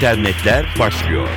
internetler başlıyor.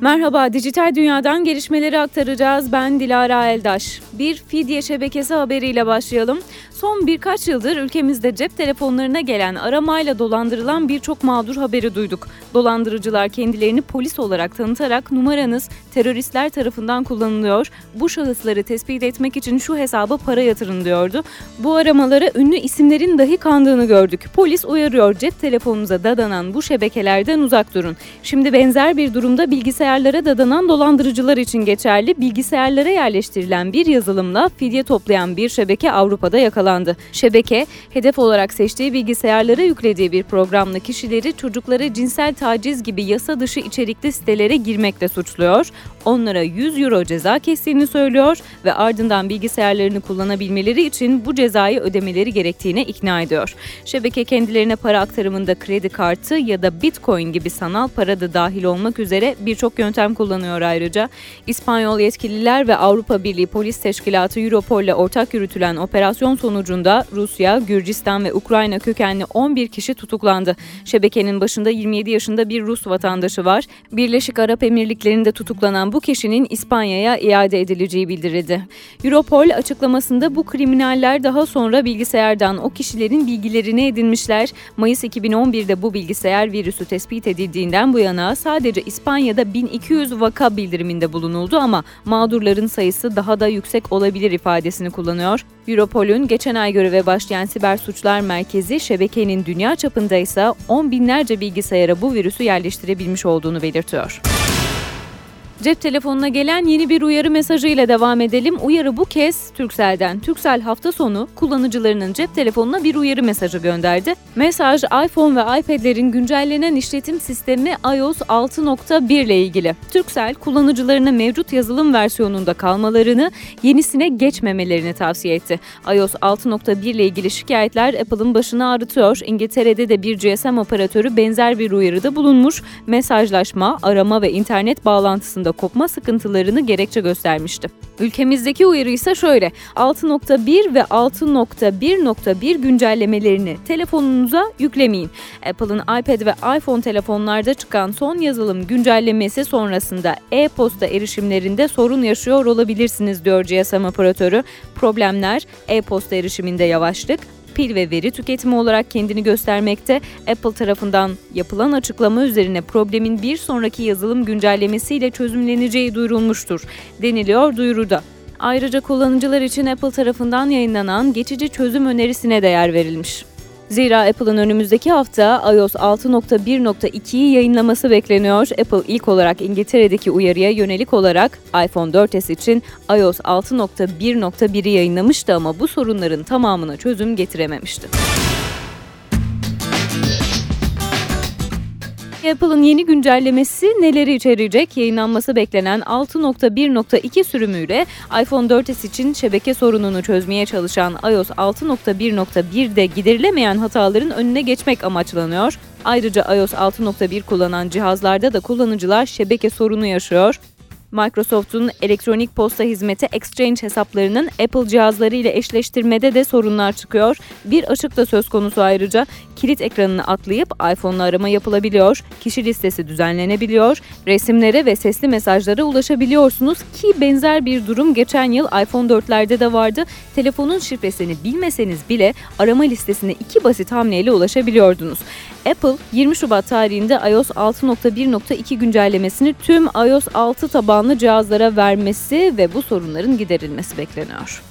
Merhaba, dijital dünyadan gelişmeleri aktaracağız. Ben Dilara Eldaş. Bir fidye şebekesi haberiyle başlayalım. Son birkaç yıldır ülkemizde cep telefonlarına gelen aramayla dolandırılan birçok mağdur haberi duyduk. Dolandırıcılar kendilerini polis olarak tanıtarak numaranız teröristler tarafından kullanılıyor. Bu şahısları tespit etmek için şu hesaba para yatırın diyordu. Bu aramalara ünlü isimlerin dahi kandığını gördük. Polis uyarıyor cep telefonunuza dadanan bu şebekelerden uzak durun. Şimdi benzer bir durumda bilgisayarlara dadanan dolandırıcılar için geçerli. Bilgisayarlara yerleştirilen bir yazılımla fidye toplayan bir şebeke Avrupa'da yakalandı yakalandı. Şebeke, hedef olarak seçtiği bilgisayarlara yüklediği bir programla kişileri çocuklara cinsel taciz gibi yasa dışı içerikli sitelere girmekle suçluyor. Onlara 100 euro ceza kestiğini söylüyor ve ardından bilgisayarlarını kullanabilmeleri için bu cezayı ödemeleri gerektiğine ikna ediyor. Şebeke kendilerine para aktarımında kredi kartı ya da bitcoin gibi sanal para da dahil olmak üzere birçok yöntem kullanıyor ayrıca. İspanyol yetkililer ve Avrupa Birliği Polis Teşkilatı Europol ile ortak yürütülen operasyon sonucu sonucunda Rusya, Gürcistan ve Ukrayna kökenli 11 kişi tutuklandı. Şebekenin başında 27 yaşında bir Rus vatandaşı var. Birleşik Arap Emirlikleri'nde tutuklanan bu kişinin İspanya'ya iade edileceği bildirildi. Europol açıklamasında bu kriminaller daha sonra bilgisayardan o kişilerin bilgilerini edinmişler. Mayıs 2011'de bu bilgisayar virüsü tespit edildiğinden bu yana sadece İspanya'da 1200 vaka bildiriminde bulunuldu ama mağdurların sayısı daha da yüksek olabilir ifadesini kullanıyor. Europol'ün geçen ay göreve başlayan Siber Suçlar Merkezi şebekenin dünya çapında ise 10 binlerce bilgisayara bu virüsü yerleştirebilmiş olduğunu belirtiyor. Cep telefonuna gelen yeni bir uyarı mesajı ile devam edelim. Uyarı bu kez Turkcell'den. Turkcell hafta sonu kullanıcılarının cep telefonuna bir uyarı mesajı gönderdi. Mesaj iPhone ve iPad'lerin güncellenen işletim sistemi iOS 6.1 ile ilgili. Turkcell kullanıcılarına mevcut yazılım versiyonunda kalmalarını, yenisine geçmemelerini tavsiye etti. iOS 6.1 ile ilgili şikayetler Apple'ın başını ağrıtıyor. İngiltere'de de bir GSM operatörü benzer bir uyarıda bulunmuş. Mesajlaşma, arama ve internet bağlantısında arasında kopma sıkıntılarını gerekçe göstermişti. Ülkemizdeki uyarı ise şöyle. 6.1 ve 6.1.1 güncellemelerini telefonunuza yüklemeyin. Apple'ın iPad ve iPhone telefonlarda çıkan son yazılım güncellemesi sonrasında e-posta erişimlerinde sorun yaşıyor olabilirsiniz diyor GSM operatörü. Problemler e-posta erişiminde yavaşlık, pil ve veri tüketimi olarak kendini göstermekte. Apple tarafından yapılan açıklama üzerine problemin bir sonraki yazılım güncellemesiyle çözümleneceği duyurulmuştur deniliyor duyuruda. Ayrıca kullanıcılar için Apple tarafından yayınlanan geçici çözüm önerisine değer verilmiş. Zira Apple'ın önümüzdeki hafta iOS 6.1.2'yi yayınlaması bekleniyor. Apple ilk olarak İngiltere'deki uyarıya yönelik olarak iPhone 4S için iOS 6.1.1'i yayınlamıştı ama bu sorunların tamamına çözüm getirememişti. Apple'ın yeni güncellemesi neleri içerecek? Yayınlanması beklenen 6.1.2 sürümüyle iPhone 4S için şebeke sorununu çözmeye çalışan iOS 6.1.1'de giderilemeyen hataların önüne geçmek amaçlanıyor. Ayrıca iOS 6.1 kullanan cihazlarda da kullanıcılar şebeke sorunu yaşıyor. Microsoft'un elektronik posta hizmeti Exchange hesaplarının Apple cihazları ile eşleştirmede de sorunlar çıkıyor. Bir açık da söz konusu ayrıca kilit ekranını atlayıp iPhone'la arama yapılabiliyor, kişi listesi düzenlenebiliyor, resimlere ve sesli mesajlara ulaşabiliyorsunuz ki benzer bir durum geçen yıl iPhone 4'lerde de vardı. Telefonun şifresini bilmeseniz bile arama listesine iki basit hamleyle ulaşabiliyordunuz. Apple 20 Şubat tarihinde iOS 6.1.2 güncellemesini tüm iOS 6 tabanlı cihazlara vermesi ve bu sorunların giderilmesi bekleniyor.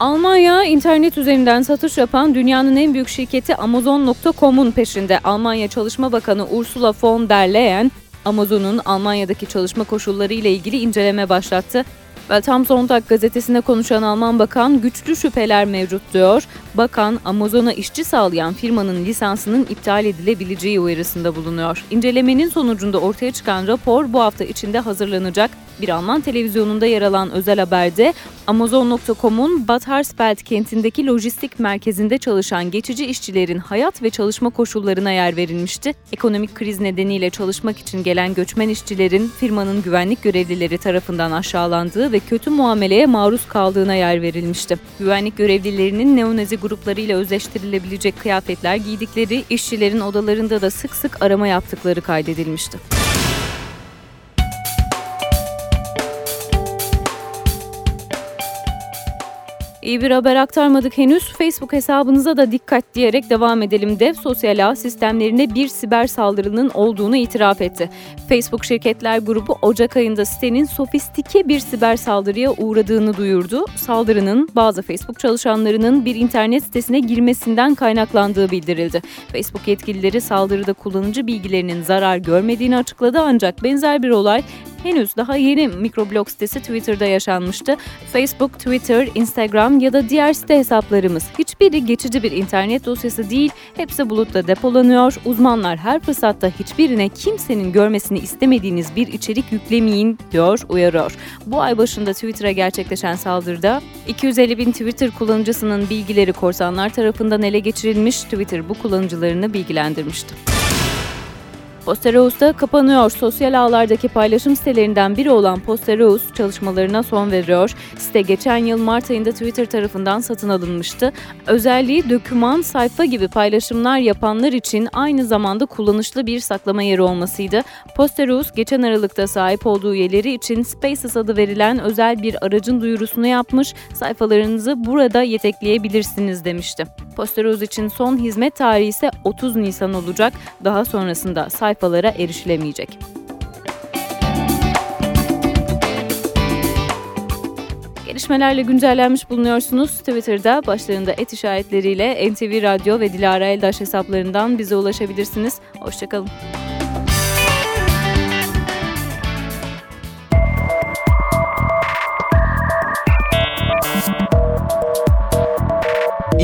Almanya internet üzerinden satış yapan dünyanın en büyük şirketi Amazon.com'un peşinde. Almanya Çalışma Bakanı Ursula von der Leyen, Amazon'un Almanya'daki çalışma koşulları ile ilgili inceleme başlattı. Welt am Sonntag gazetesinde konuşan Alman bakan güçlü şüpheler mevcut diyor. Bakan Amazon'a işçi sağlayan firmanın lisansının iptal edilebileceği uyarısında bulunuyor. İncelemenin sonucunda ortaya çıkan rapor bu hafta içinde hazırlanacak. Bir Alman televizyonunda yer alan özel haberde Amazon.com'un Bad Hersfeld kentindeki lojistik merkezinde çalışan geçici işçilerin hayat ve çalışma koşullarına yer verilmişti. Ekonomik kriz nedeniyle çalışmak için gelen göçmen işçilerin firmanın güvenlik görevlileri tarafından aşağılandığı ve kötü muameleye maruz kaldığına yer verilmişti. Güvenlik görevlilerinin neonazi gruplarıyla özleştirilebilecek kıyafetler giydikleri, işçilerin odalarında da sık sık arama yaptıkları kaydedilmişti. İyi bir haber aktarmadık henüz. Facebook hesabınıza da dikkat diyerek devam edelim. Dev Sosyal Ağ sistemlerinde bir siber saldırının olduğunu itiraf etti. Facebook şirketler grubu Ocak ayında sitenin sofistike bir siber saldırıya uğradığını duyurdu. Saldırının bazı Facebook çalışanlarının bir internet sitesine girmesinden kaynaklandığı bildirildi. Facebook yetkilileri saldırıda kullanıcı bilgilerinin zarar görmediğini açıkladı ancak benzer bir olay henüz daha yeni mikroblog sitesi Twitter'da yaşanmıştı. Facebook, Twitter, Instagram ya da diğer site hesaplarımız hiçbiri geçici bir internet dosyası değil, hepsi bulutta depolanıyor. Uzmanlar her fırsatta hiçbirine kimsenin görmesini istemediğiniz bir içerik yüklemeyin diyor, uyarıyor. Bu ay başında Twitter'a gerçekleşen saldırıda 250 bin Twitter kullanıcısının bilgileri korsanlar tarafından ele geçirilmiş, Twitter bu kullanıcılarını bilgilendirmişti. Postereus da kapanıyor. Sosyal ağlardaki paylaşım sitelerinden biri olan Postereus çalışmalarına son veriyor. Site geçen yıl Mart ayında Twitter tarafından satın alınmıştı. Özelliği doküman, sayfa gibi paylaşımlar yapanlar için aynı zamanda kullanışlı bir saklama yeri olmasıydı. Postereus geçen Aralık'ta sahip olduğu üyeleri için Spaces adı verilen özel bir aracın duyurusunu yapmış. Sayfalarınızı burada yetekleyebilirsiniz demişti. Postereus için son hizmet tarihi ise 30 Nisan olacak. Daha sonrasında sayfa sayfalara erişilemeyecek. Gelişmelerle güncellenmiş bulunuyorsunuz. Twitter'da başlarında et işaretleriyle NTV Radyo ve Dilara Eldaş hesaplarından bize ulaşabilirsiniz. Hoşçakalın.